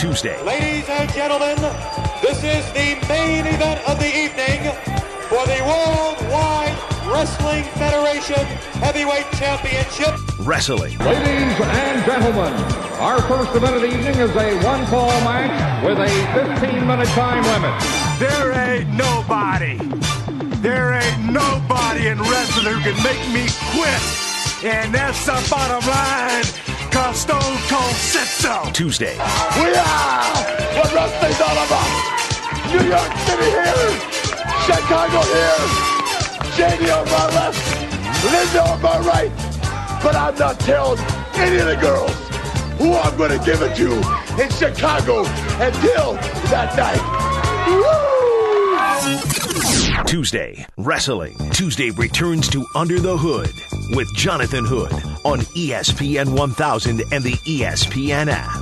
Tuesday. Ladies and gentlemen, this is the main event of the evening for the Worldwide Wrestling Federation Heavyweight Championship. Wrestling. Ladies and gentlemen, our first event of the evening is a one-fall match with a 15-minute time limit. There ain't nobody, there ain't nobody in wrestling who can make me quit. And that's the bottom line, cause Stone Cold said so. Tuesday. We are what wrestling's all about. New York City here, Chicago here, JD on my left, Linda on my right. But I'm not telling any of the girls who I'm going to give it to in Chicago until that night. Woo! Tuesday. Wrestling. Tuesday returns to Under the Hood with Jonathan Hood on ESPN 1000 and the ESPN app.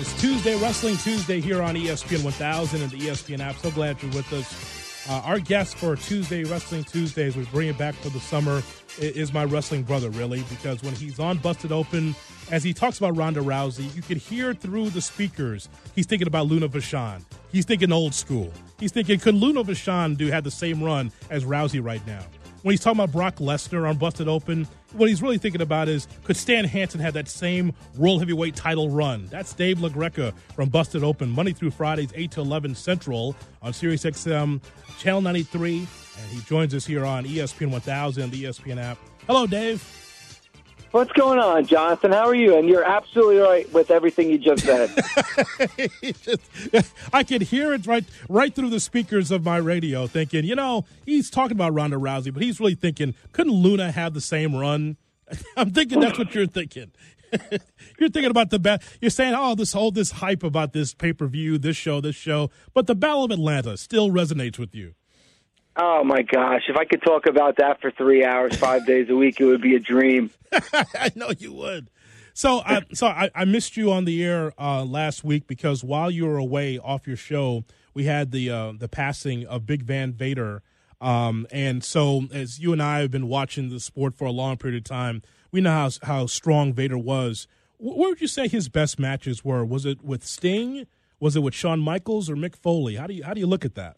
It's Tuesday, Wrestling Tuesday here on ESPN 1000 and the ESPN app. So glad you're with us. Uh, our guest for Tuesday, Wrestling Tuesdays, we bring it back for the summer, is my wrestling brother, really, because when he's on Busted Open, as he talks about Ronda Rousey, you can hear through the speakers, he's thinking about Luna Vachon. He's thinking old school. He's thinking, could Luna Vachon do have the same run as Rousey right now? When he's talking about Brock Lesnar on Busted Open, what he's really thinking about is could Stan Hansen have that same World Heavyweight title run? That's Dave LaGreca from Busted Open, Monday through Fridays, 8 to 11 Central on Sirius XM, Channel 93. And he joins us here on ESPN 1000, the ESPN app. Hello, Dave. What's going on, Jonathan? How are you? And you're absolutely right with everything you just said. I could hear it right right through the speakers of my radio, thinking, you know, he's talking about Ronda Rousey, but he's really thinking, couldn't Luna have the same run? I'm thinking that's what you're thinking. you're thinking about the bat. You're saying, oh, this whole this hype about this pay per view, this show, this show, but the Battle of Atlanta still resonates with you. Oh my gosh! If I could talk about that for three hours, five days a week, it would be a dream. I know you would. So, I, so I, I missed you on the air uh, last week because while you were away off your show, we had the uh, the passing of Big Van Vader. Um, and so, as you and I have been watching the sport for a long period of time, we know how how strong Vader was. Wh- Where would you say his best matches were? Was it with Sting? Was it with Shawn Michaels or Mick Foley? How do you how do you look at that?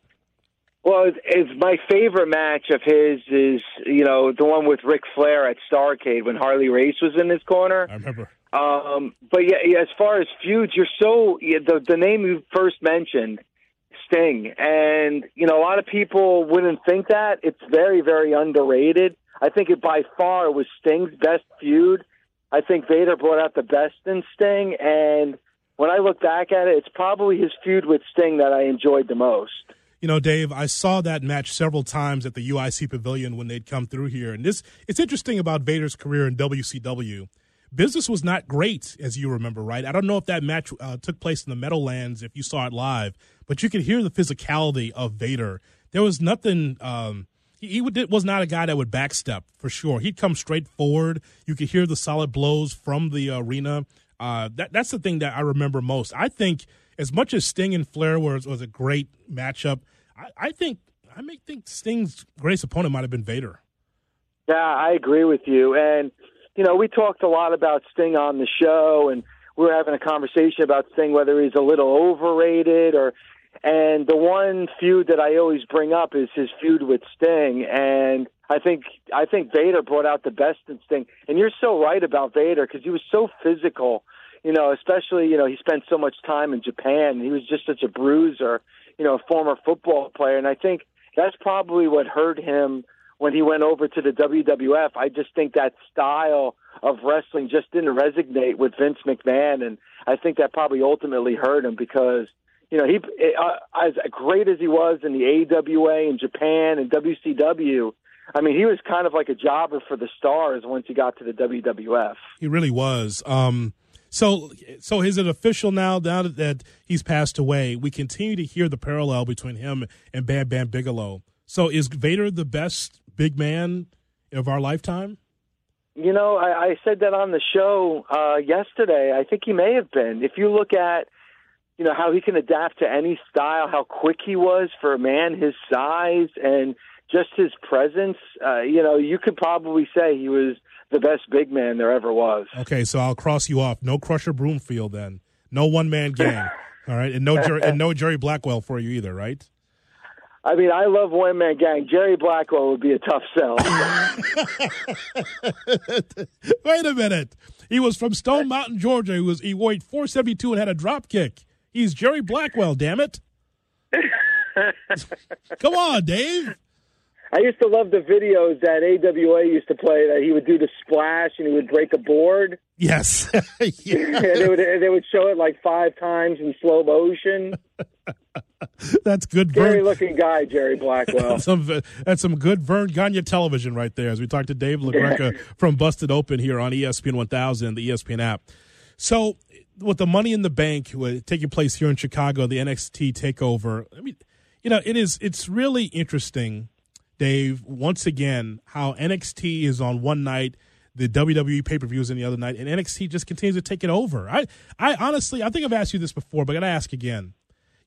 Well, it's, my favorite match of his is you know the one with Ric Flair at Starcade when Harley Race was in his corner. I remember. Um, but yeah, yeah, as far as feuds, you're so yeah, the the name you first mentioned, Sting, and you know a lot of people wouldn't think that. It's very very underrated. I think it by far was Sting's best feud. I think Vader brought out the best in Sting, and when I look back at it, it's probably his feud with Sting that I enjoyed the most. You know, Dave, I saw that match several times at the UIC Pavilion when they'd come through here. And this it's interesting about Vader's career in WCW. Business was not great, as you remember, right? I don't know if that match uh, took place in the Meadowlands, if you saw it live, but you could hear the physicality of Vader. There was nothing. Um, he, was not a guy that would backstep for sure. He'd come straight forward. You could hear the solid blows from the arena. Uh, that that's the thing that I remember most. I think as much as Sting and Flair was was a great matchup, I, I think I may think Sting's greatest opponent might have been Vader. Yeah, I agree with you. And, you know, we talked a lot about Sting on the show, and we were having a conversation about Sting, whether he's a little overrated or. And the one feud that I always bring up is his feud with Sting, and I think I think Vader brought out the best in Sting. And you're so right about Vader because he was so physical. You know, especially you know he spent so much time in Japan. He was just such a bruiser. You know, a former football player, and I think that's probably what hurt him when he went over to the WWF. I just think that style of wrestling just didn't resonate with Vince McMahon, and I think that probably ultimately hurt him because you know he uh, as great as he was in the AWA in Japan and WCW. I mean, he was kind of like a jobber for the stars once he got to the WWF. He really was. Um, so, so is it official now? Now that, he's passed away, we continue to hear the parallel between him and Bam Bam Bigelow. So, is Vader the best big man of our lifetime? You know, I, I said that on the show uh, yesterday. I think he may have been. If you look at you know how he can adapt to any style, how quick he was for a man his size, and just his presence. Uh, you know, you could probably say he was the best big man there ever was. Okay, so I'll cross you off. No Crusher Broomfield then. No one man gang. All right, and no Jerry, and no Jerry Blackwell for you either, right? I mean, I love one man gang. Jerry Blackwell would be a tough sell. Wait a minute. He was from Stone Mountain, Georgia. He was he weighed 472 and had a drop kick. He's Jerry Blackwell, damn it. Come on, Dave. I used to love the videos that AWA used to play that he would do the splash and he would break a board. Yes. yeah. and they would they would show it like five times in slow motion. That's good. Scary Vern. looking guy, Jerry Blackwell. some that's some good Verne Gagne television right there. As we talked to Dave LaGreca from Busted Open here on ESPN 1000, the ESPN app. So, with the Money in the Bank uh, taking place here in Chicago, the NXT takeover. I mean, you know, it is. It's really interesting, Dave. Once again, how NXT is on one night. The WWE pay per views in the other night, and NXT just continues to take it over. I, I honestly, I think I've asked you this before, but I got to ask again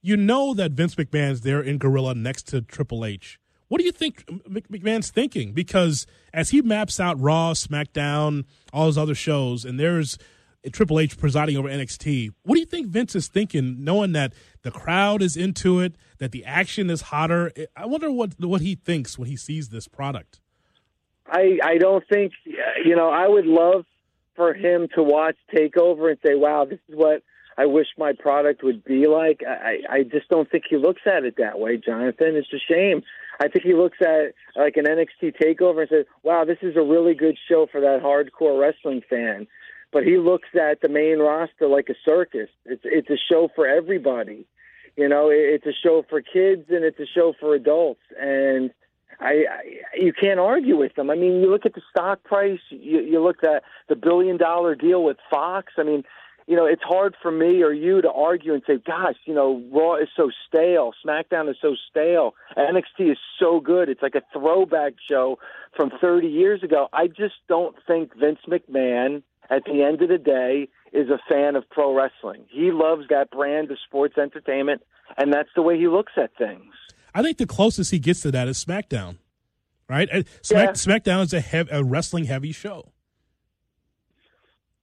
you know that Vince McMahon's there in Gorilla next to Triple H. What do you think McMahon's thinking? Because as he maps out Raw, SmackDown, all his other shows, and there's Triple H presiding over NXT, what do you think Vince is thinking, knowing that the crowd is into it, that the action is hotter? I wonder what what he thinks when he sees this product. I I don't think you know. I would love for him to watch Takeover and say, "Wow, this is what." I wish my product would be like. I, I just don't think he looks at it that way, Jonathan. It's a shame. I think he looks at like an NXT takeover and says, "Wow, this is a really good show for that hardcore wrestling fan." But he looks at the main roster like a circus. It's it's a show for everybody. You know, it's a show for kids and it's a show for adults. And I, I you can't argue with them. I mean, you look at the stock price. You, you look at the billion dollar deal with Fox. I mean, you know, it's hard for me or you to argue and say, gosh, you know, Raw is so stale, SmackDown is so stale, NXT is so good. It's like a throwback show from 30 years ago. I just don't think Vince McMahon, at the end of the day, is a fan of pro wrestling. He loves that brand of sports entertainment, and that's the way he looks at things. I think the closest he gets to that is SmackDown, right? Smack, yeah. SmackDown is a, hev- a wrestling heavy show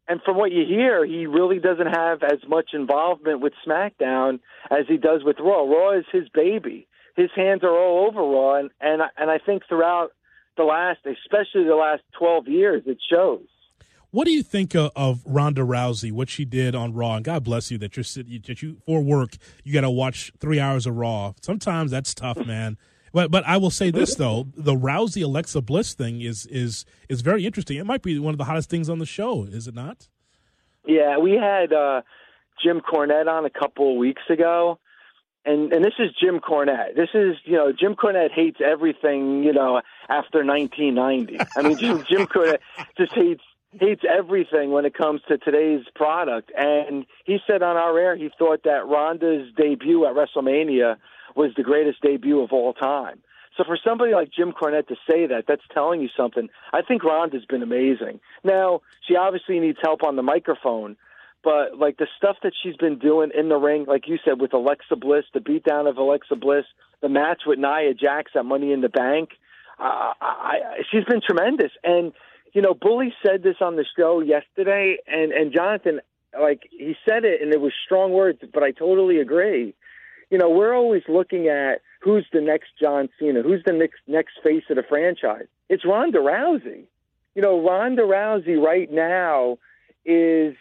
and from what you hear, he really doesn't have as much involvement with SmackDown as he does with Raw. Raw is his baby. His hands are all over Raw, and and and I think throughout the last, especially the last twelve years, it shows. What do you think of, of Ronda Rousey? What she did on Raw, and God bless you that you're sitting that you for work you got to watch three hours of Raw. Sometimes that's tough, man. But but I will say this though, the Rousey Alexa Bliss thing is is is very interesting. It might be one of the hottest things on the show, is it not? Yeah, we had uh, Jim Cornette on a couple of weeks ago, and and this is Jim Cornette. This is you know Jim Cornette hates everything you know after 1990. I mean Jim Jim Cornette just hates hates everything when it comes to today's product. And he said on our air he thought that Ronda's debut at WrestleMania was the greatest debut of all time. So for somebody like Jim Cornette to say that, that's telling you something. I think Ronda's been amazing. Now, she obviously needs help on the microphone, but like the stuff that she's been doing in the ring, like you said, with Alexa Bliss, the beatdown of Alexa Bliss, the match with Nia Jax at Money in the Bank, uh, I, she's been tremendous. And you know, Bully said this on the show yesterday, and and Jonathan, like he said it, and it was strong words, but I totally agree you know, we're always looking at who's the next John Cena, who's the next next face of the franchise. It's Ronda Rousey. You know, Ronda Rousey right now is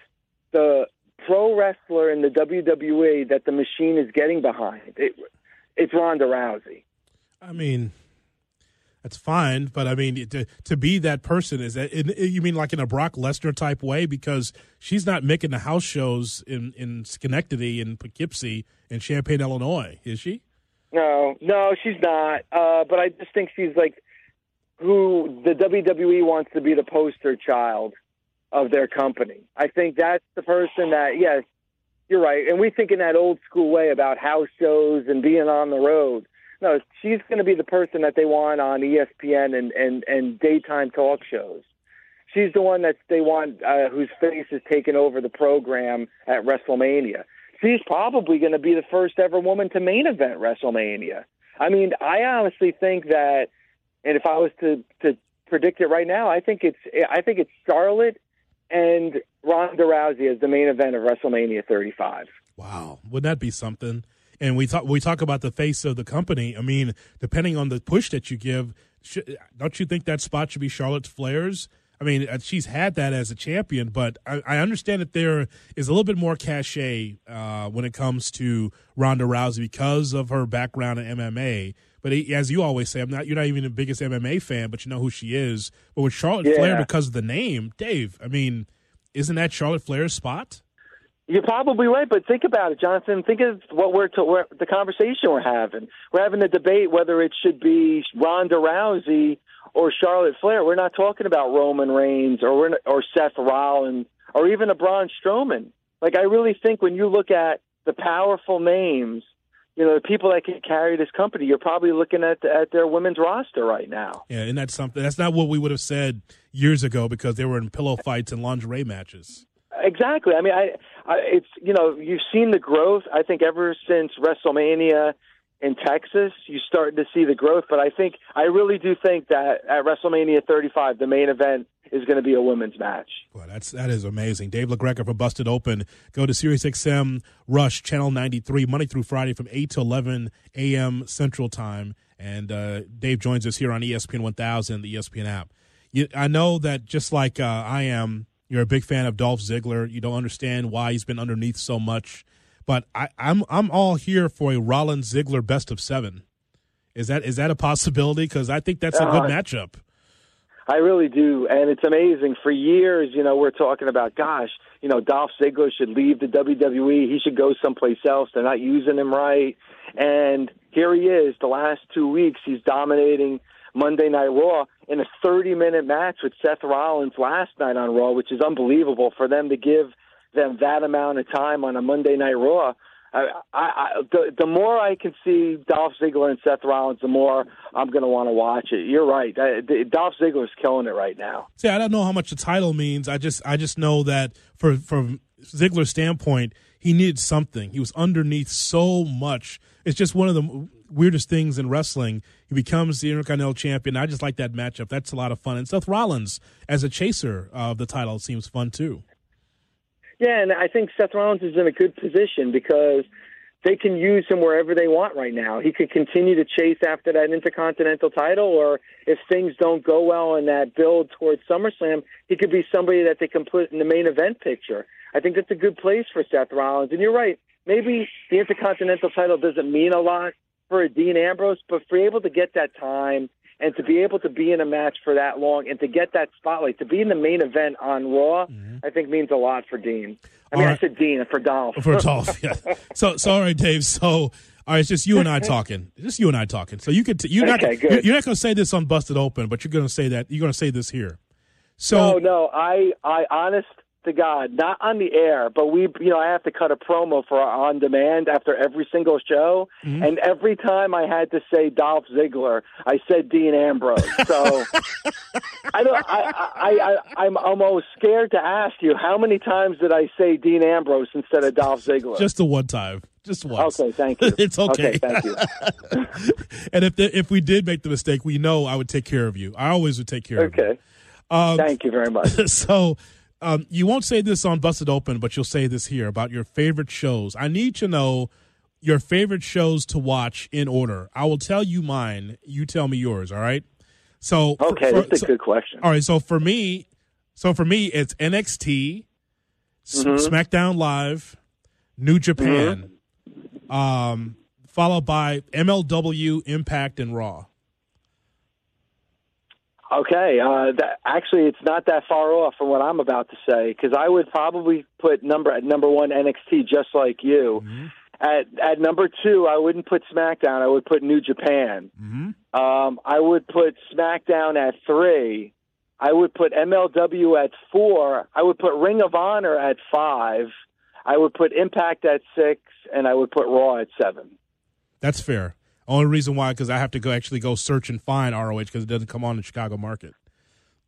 the pro wrestler in the WWE that the machine is getting behind. It, it's Ronda Rousey. I mean, that's fine, but I mean to to be that person is that you mean like in a Brock Lesnar type way because she's not making the house shows in in Schenectady and Poughkeepsie and Champaign, Illinois, is she? No, no, she's not. Uh, but I just think she's like who the WWE wants to be the poster child of their company. I think that's the person that yes, you're right, and we think in that old school way about house shows and being on the road no, she's going to be the person that they want on ESPN and and and daytime talk shows. She's the one that they want, uh, whose face is taking over the program at WrestleMania. she's probably going to be the first ever woman to main event WrestleMania. I mean, I honestly think that, and if I was to to predict it right now, I think it's I think it's Charlotte and Ronda Rousey as the main event of WrestleMania 35. Wow, would that be something? And we talk we talk about the face of the company. I mean, depending on the push that you give, should, don't you think that spot should be Charlotte Flair's? I mean, uh, she's had that as a champion, but I, I understand that there is a little bit more cachet uh, when it comes to Ronda Rousey because of her background in MMA. But as you always say, I'm not. You're not even the biggest MMA fan, but you know who she is. But with Charlotte Yeah. Flair, because of the name, Dave. I mean, isn't that Charlotte Flair's spot? You're probably right, but think about it, Jonathan. Think of what we're, to, the conversation we're having. We're having a debate whether it should be Ronda Rousey or Charlotte Flair. We're not talking about Roman Reigns or or Seth Rollins or even a Braun Strowman. Like I really think when you look at the powerful names, you know, the people that can carry this company, you're probably looking at at their women's roster right now. Yeah, and that's something. That's not what we would have said years ago because they were in pillow fights and lingerie matches. Exactly. I mean, I it's you know you've seen the growth. I think ever since WrestleMania in Texas, you started to see the growth. But I think I really do think that at WrestleMania 35, the main event is going to be a women's match. Well, that's that is amazing. Dave LaGreca for Busted Open. Go to SiriusXM Rush Channel 93 Monday through Friday from 8 to 11 a.m. Central Time. And uh, Dave joins us here on ESPN 1000, the ESPN app. You, I know that just like uh, I am, you're a big fan of Dolph Ziggler. You don't understand why he's been underneath so much, but I, I'm I'm all here for a Rollins Ziggler best of seven. Is that is that a possibility? Because I think that's a good Uh, matchup. I really do, and it's amazing. For years, you know, we're talking about, gosh, you know, Dolph Ziggler should leave the WWE. He should go someplace else. They're not using him right, and here he is. The last two weeks, he's dominating Monday Night Raw in a 30-minute match with Seth Rollins last night on Raw, which is unbelievable for them to give them that amount of time on a Monday Night Raw. I, I, I, the, the more I can see Dolph Ziggler and Seth Rollins, the more I'm going to want to watch it. You're right. Uh, the- Dolph Ziggler's killing it right now. See, I don't know how much the title means. I just I just know that for from Ziggler's standpoint, he needed something. He was underneath so much. It's just one of the weirdest things in wrestling. He becomes the Intercontinental Champion. I just like that matchup. That's a lot of fun. And Seth Rollins as a chaser of the title seems fun too. Yeah, and I think Seth Rollins is in a good position because they can use him wherever they want right now. He could continue to chase after that Intercontinental title, or if things don't go well in that build towards SummerSlam, he could be somebody that they can put in the main event picture. I think that's a good place for Seth Rollins. And you're right, maybe the Intercontinental title doesn't mean a lot for a Dean Ambrose, but for able to get that time and to be able to be in a match for that long and to get that spotlight, to be in the main event on Raw, mm-hmm. I think means a lot for Dean. I mean, All I said Dean for Dolph. For Dolph, yeah. So, so all right, Dave. So, all right, it's just you and I talking. Just you and I talking. So you could t- you're not Okay, you're, you're not going to say this on Busted Open, but you're going to say that you're going to say this here. So no, no, I, I, honest to God, not on the air, but we, you know, I have to cut a promo for our on demand after every single show, Mm-hmm. and every time I had to say Dolph Ziggler, I said Dean Ambrose. So I don't, I, I, I, I'm almost scared to ask you how many times did I say Dean Ambrose instead of Dolph Ziggler? just the one time, just once. okay, thank you. It's okay. thank you. and if the, if we did make the mistake, we know I would take care of you. I always would take care of you. Okay, thank you very much. So um, you won't say this on Busted Open, but you'll say this here about your favorite shows. I need to know your favorite shows to watch in order. I will tell you mine. You tell me yours. All right. So Okay, for- that's a so- good question. All right. So for me, so for me, it's NXT, Mm-hmm. SmackDown Live, New Japan, um, followed by MLW, Impact, and Raw. Okay, uh, that, actually, it's not that far off from what I'm about to say because I would probably put number at number one NXT just like you. Mm-hmm. At at number two, I wouldn't put SmackDown. I would put New Japan. Mm-hmm. Um, I would put SmackDown at three. I would put MLW at four. I would put Ring of Honor at five. I would put Impact at six, and I would put Raw at seven. That's fair. Only reason why because I have to go actually go search and find ROH because it doesn't come on the Chicago market.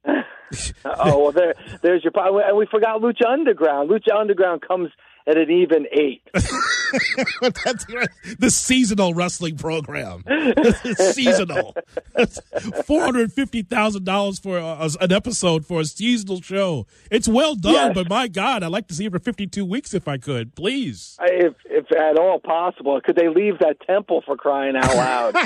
oh well, there, there's your. And we forgot Lucha Underground. Lucha Underground comes at an even eight. That's right. The seasonal wrestling program. seasonal. Four hundred fifty thousand dollars for a, an episode for a seasonal show. It's well done, Yes. but my God, I'd like to see it for fifty-two weeks if I could, please. if if at all possible. Could they leave that temple for crying out loud?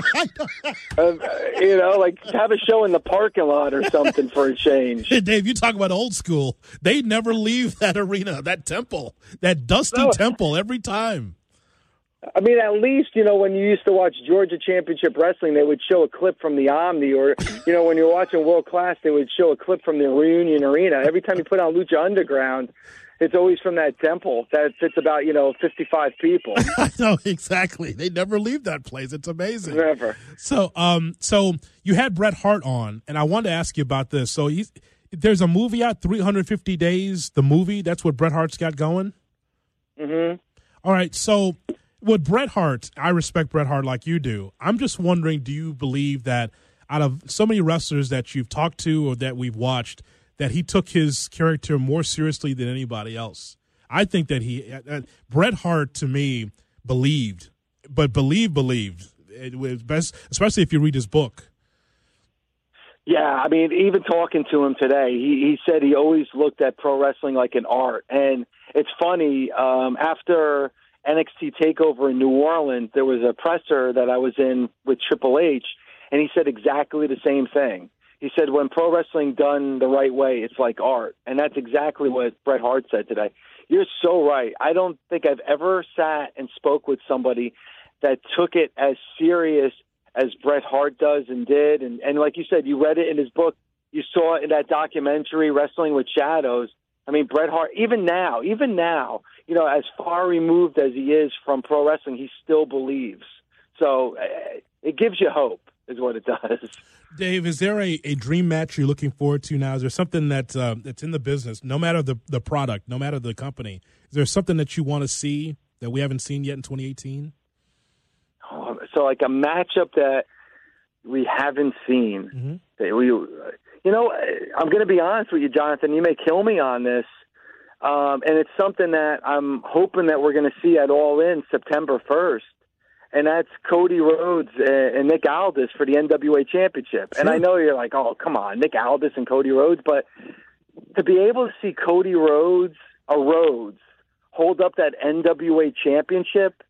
Um, you know, like have a show in the parking lot or something for a change. Dave, you talk about old school. They never leave that arena, that temple, that dusty No. temple every time. I mean, at least you know when you used to watch Georgia Championship Wrestling, they would show a clip from the Omni, or you know when you're watching World Class, they would show a clip from the Reunion Arena. Every time you put on Lucha Underground, it's always from that temple that fits about you know 55 people. I know exactly. They never leave that place. It's amazing. Never. So, um, so you had Bret Hart on, and I wanted to ask you about this. So, he's, there's a movie out, 350 Days, the movie. That's what Bret Hart's got going. mm-hmm. All right. So, with Bret Hart, I respect Bret Hart like you do. I'm just wondering, do you believe that out of so many wrestlers that you've talked to or that we've watched, that he took his character more seriously than anybody else? I think that he, uh, uh, Bret Hart, to me, believed, but believe believed. It was best, especially if you read his book. Yeah, I mean, even talking to him today, he, he said he always looked at pro wrestling like an art. And it's funny, um, after NXT TakeOver in New Orleans, there was a presser that I was in with Triple H, and he said exactly the same thing. He said, when pro wrestling done the right way, it's like art. And that's exactly what Bret Hart said today. You're so right. I don't think I've ever sat and spoke with somebody that took it as serious as Bret Hart does and did. And, and like you said, you read it in his book. You saw it in that documentary, Wrestling with Shadows. I mean, Bret Hart, even now, even now, you know, as far removed as he is from pro wrestling, he still believes. So uh, it gives you hope, is what it does. Dave, is there a, a dream match you're looking forward to now? Is there something that uh, that's in the business, no matter the, the product, no matter the company? Is there something that you want to see that we haven't seen yet in 2018? So, like a matchup that we haven't seen. Mm-hmm. That we, you know, I'm going to be honest with you, Jonathan. You may kill me on this, um, and it's something that I'm hoping that we're going to see at All In September 1st, and that's Cody Rhodes and and Nick Aldis for the NWA Championship. And I know you're like, oh, come on, Nick Aldis and Cody Rhodes, but to be able to see Cody Rhodes, a Rhodes, hold up that NWA Championship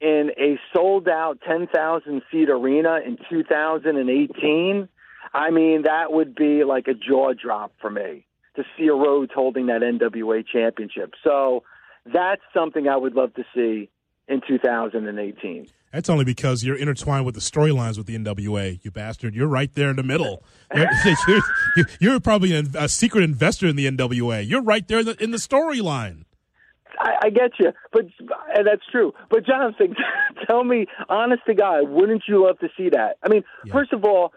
in a sold out 10,000 seat arena in 2018, I mean, that would be like a jaw drop for me to see a Rhodes holding that NWA championship. So that's something I would love to see in 2018. That's only because you're intertwined with the storylines with the NWA, you bastard. You're right there in the middle. You're, you're, you're- probably a, secret investor in the NWA. You're right there in the, in the storyline. I, I get you, but and that's true. But Jonathan, tell me, honest to God, wouldn't you love to see that? I mean, first of all,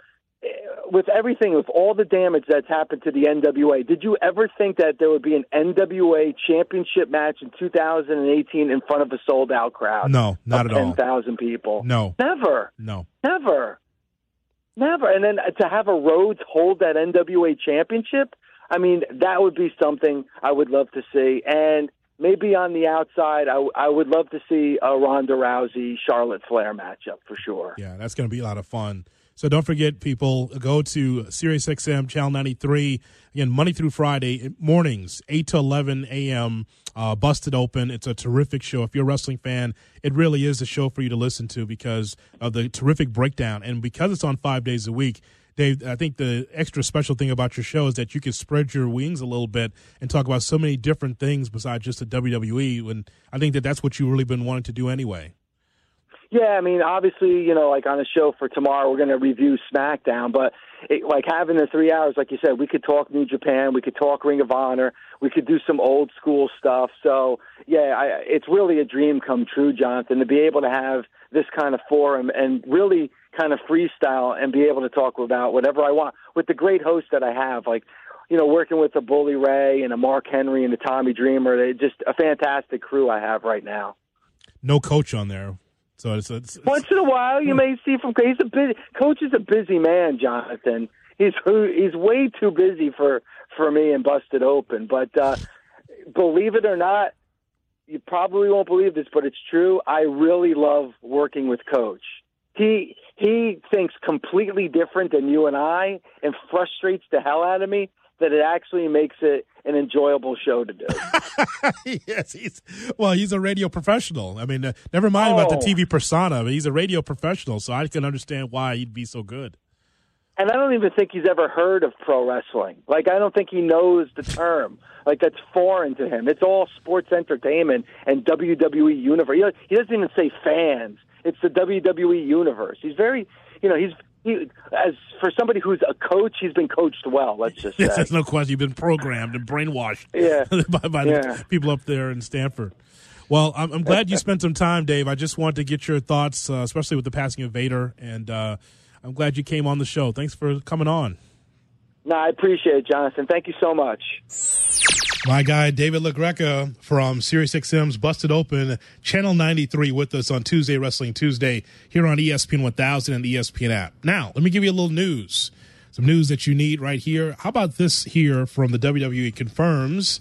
with everything, with all the damage that's happened to the NWA, did you ever think that there would be an NWA championship match in 2018 in front of a sold out crowd? No, not of at all. 10,000 people. No, Never. no. Never. Never. And then to have a Rhodes hold that NWA championship, I mean, that would be something I would love to see. And maybe on the outside, I, I would love to see a Ronda Rousey Charlotte Flair matchup for sure. Yeah, that's going to be a lot of fun. So don't forget, people, go to SiriusXM Channel 93. Again, Monday through Friday mornings, 8 to 11 a.m., uh, Busted Open. It's a terrific show. If you're a wrestling fan, it really is a show for you to listen to because of the terrific breakdown. And because it's on five days a week, Dave, I think the extra special thing about your show is that you can spread your wings a little bit and talk about so many different things besides just the WWE. And I think that that's what you've really been wanting to do anyway. Yeah, I mean, obviously, you know, like on the show for tomorrow, we're going to review SmackDown, but it, like having the three hours, like you said, we could talk New Japan, we could talk Ring of Honor, we could do some old school stuff. So, yeah, I, it's really a dream come true, Jonathan, to be able to have this kind of forum and really kind of freestyle and be able to talk about whatever I want with the great hosts that I have, like. You know, working with a Bully Ray and a Mark Henry and a Tommy Dreamer, they just a fantastic crew I have right now. No coach on there. So it's, it's, Once in a while, you may see from he's a busy coach is a busy man, Jonathan. He's he's way too busy for for me and busted open. But uh, believe it or not, you probably won't believe this, but it's true. I really love working with Coach. He he thinks completely different than you and I, and frustrates the hell out of me. That it actually makes it an enjoyable show to do. yes, he's well, he's a radio professional. I mean, uh, never mind oh. about the oh. TV persona, but he's a radio professional, so I can understand why he'd be so good. And I don't even think he's ever heard of pro wrestling. Like, I don't think he knows the term. Like, that's foreign to him. It's all sports entertainment and WWE universe. He doesn't even say fans. It's the WWE universe. He's very, you know, he's he, as for somebody who's a coach, he's been coached well. Let's just yes, there's no question. You've been programmed and brainwashed. Yeah. by, by yeah. the people up there in Stamford. Well, I'm, I'm, glad you spent some time, Dave. I just wanted to get your thoughts, uh, especially with the passing of Vader, and uh, I'm glad you came on the show. Thanks for coming on. No, I appreciate it, Jonathan. Thank you so much. My guy, David LaGreca from SiriusXM's Busted Open, Channel 93, with us on Tuesday, Wrestling Tuesday, here on ESPN 1000 and the ESPN app. Now, let me give you a little news. Some news that you need right here. How about this here from the WWE confirms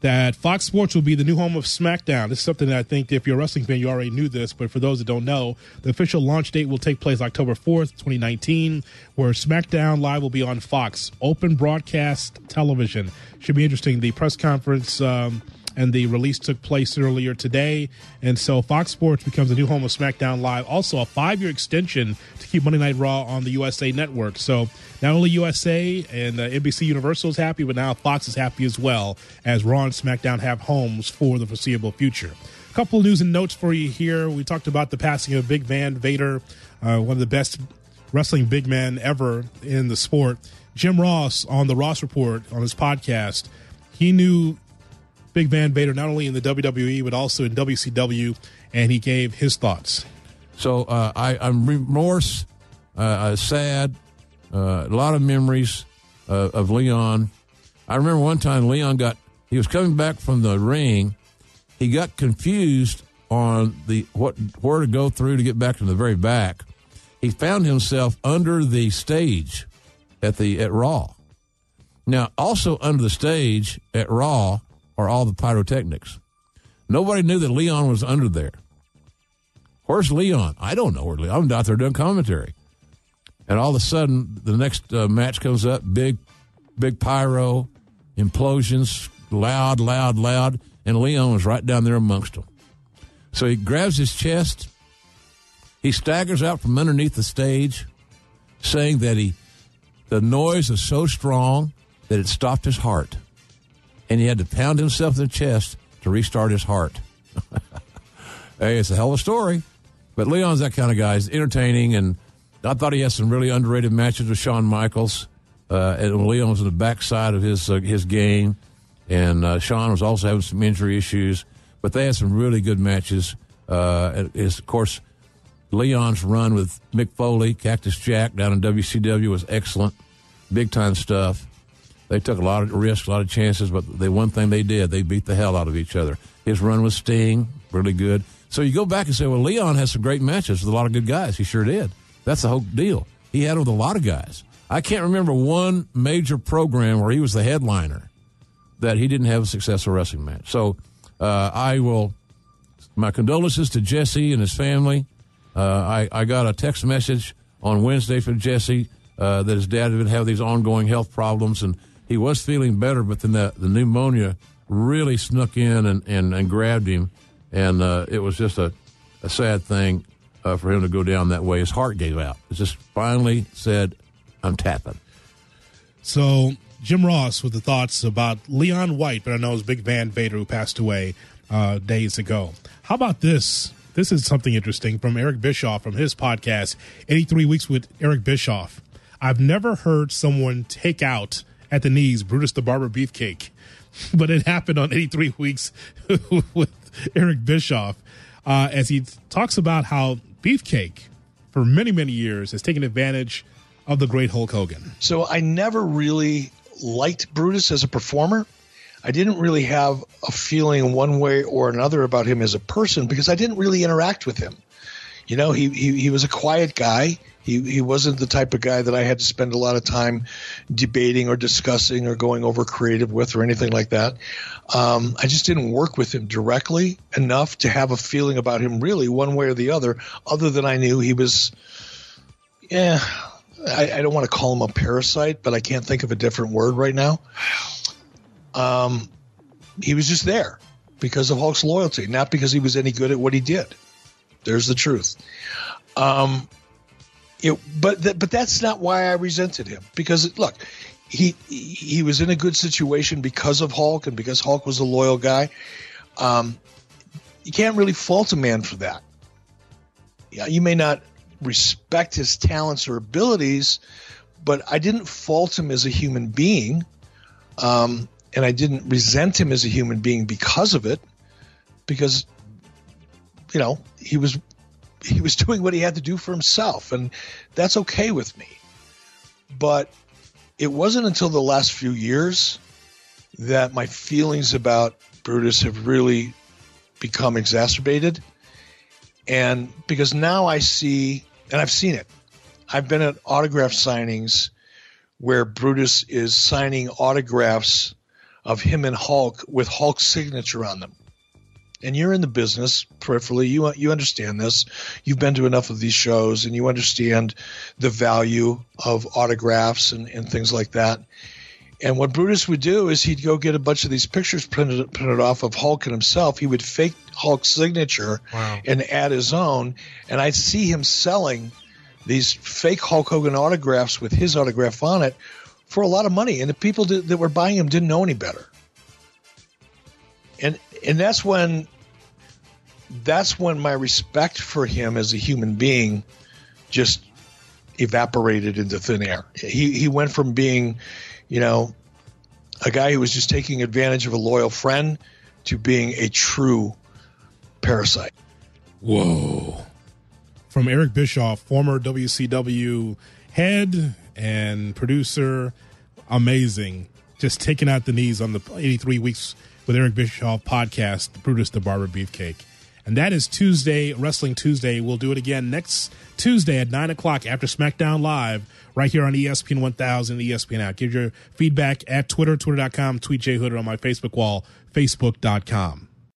that Fox Sports will be the new home of SmackDown. This is something that I think if you're a wrestling fan, you already knew this, but for those that don't know, the official launch date will take place October 4th, 2019, where SmackDown Live will be on Fox. Open broadcast television. Should be interesting. The press conference. Um, and the release took place earlier today. And so Fox Sports becomes the new home of SmackDown Live. Also, a five year extension to keep Monday Night Raw on the USA Network. So not only USA and uh, NBC Universal is happy, but now Fox is happy as well as Raw and SmackDown have homes for the foreseeable future. A couple of news and notes for you here. We talked about the passing of Big Van Vader, uh, one of the best wrestling big men ever in the sport. Jim Ross on the Ross Report on his podcast, he knew Big Van Vader not only in the WWE but also in WCW, and he gave his thoughts. So uh, I, am remorse, uh, uh, sad, uh, a lot of memories uh, of Leon. I remember one time Leon got he was coming back from the ring, he got confused on the what where to go through to get back to the very back. He found himself under the stage at the at Raw. Now, also under the stage at Raw are all the pyrotechnics. Nobody knew that Leon was under there. Where's Leon? I don't know where Leon. I'm out there doing commentary, and all of a sudden, the next uh, match comes up. Big, big pyro, implosions, loud, loud, loud, and Leon was right down there amongst them. So he grabs his chest. He staggers out from underneath the stage, saying that he, the noise is so strong that it stopped his heart and he had to pound himself in the chest to restart his heart. hey, it's a hell of a story. But Leon's that kind of guy. He's entertaining, and I thought he had some really underrated matches with Shawn Michaels. Uh, and Leon was in the backside of his uh, his game, and uh, Shawn was also having some injury issues. But they had some really good matches. Uh, is of course Leon's run with Mick Foley, Cactus Jack down in WCW was excellent, big time stuff. They took a lot of risks, a lot of chances, but the one thing they did, they beat the hell out of each other. His run with Sting, really good. So you go back and say, well, Leon has some great matches with a lot of good guys. He sure did. That's the whole deal. He had it with a lot of guys. I can't remember one major program where he was the headliner that he didn't have a successful wrestling match. So uh, I will, my condolences to Jesse and his family. Uh, I, I got a text message on Wednesday from Jesse uh, that his dad had been having these ongoing health problems and he was feeling better, but then the, the pneumonia really snuck in and, and, and grabbed him. And uh, it was just a, a sad thing uh, for him to go down that way. His heart gave out. It just finally said, I'm tapping. So Jim Ross with the thoughts about Leon White, but I know was Big Van Vader who passed away uh, days ago. How about this? This is something interesting from Eric Bischoff from his podcast, 83 Weeks with Eric Bischoff. I've never heard someone take out at the knees, Brutus the Barber Beefcake. But it happened on 83 Weeks with Eric Bischoff uh, as he talks about how Beefcake, for many, many years, has taken advantage of the great Hulk Hogan. So I never really liked Brutus as a performer. I didn't really have a feeling one way or another about him as a person because I didn't really interact with him You know, he, he, he was a quiet guy. He, he wasn't the type of guy that I had to spend a lot of time debating or discussing or going over creative with or anything like that. Um, I just didn't work with him directly enough to have a feeling about him really one way or the other, other than I knew he was, yeah, I, I don't want to call him a parasite, but I can't think of a different word right now. Um, he was just there because of Hulk's loyalty, not because he was any good at what he did. There's the truth. Um, it, but th- but that's not why I resented him because look, he he was in a good situation because of Hulk and because Hulk was a loyal guy. Um, you can't really fault a man for that. Yeah, you may not respect his talents or abilities, but I didn't fault him as a human being, um, and I didn't resent him as a human being because of it, because you know he was he was doing what he had to do for himself, and that's okay with me. But it wasn't until the last few years that my feelings about Brutus have really become exacerbated. And because now I see, and I've seen it, I've been at autograph signings where Brutus is signing autographs of him and Hulk with Hulk's signature on them and you're in the business peripherally, you you understand this. You've been to enough of these shows, and you understand the value of autographs and, and things like that. And what Brutus would do is he'd go get a bunch of these pictures printed printed off of Hulk and himself. He would fake Hulk's signature wow. and add his own. And I'd see him selling these fake Hulk Hogan autographs with his autograph on it for a lot of money. And the people that were buying them didn't know any better and and that's when that's when my respect for him as a human being just evaporated into thin air. He he went from being, you know, a guy who was just taking advantage of a loyal friend to being a true parasite. Whoa. From Eric Bischoff, former WCW head and producer, amazing. Just taking out the knees on the 83 weeks with Eric Bischoff podcast, Brutus the Barber Beefcake. And that is Tuesday, Wrestling Tuesday. We'll do it again next Tuesday at 9 o'clock after SmackDown Live, right here on ESPN 1000, ESPN app. Give your feedback at Twitter, twitter.com, tweet Jay Hood on my Facebook wall, facebook.com.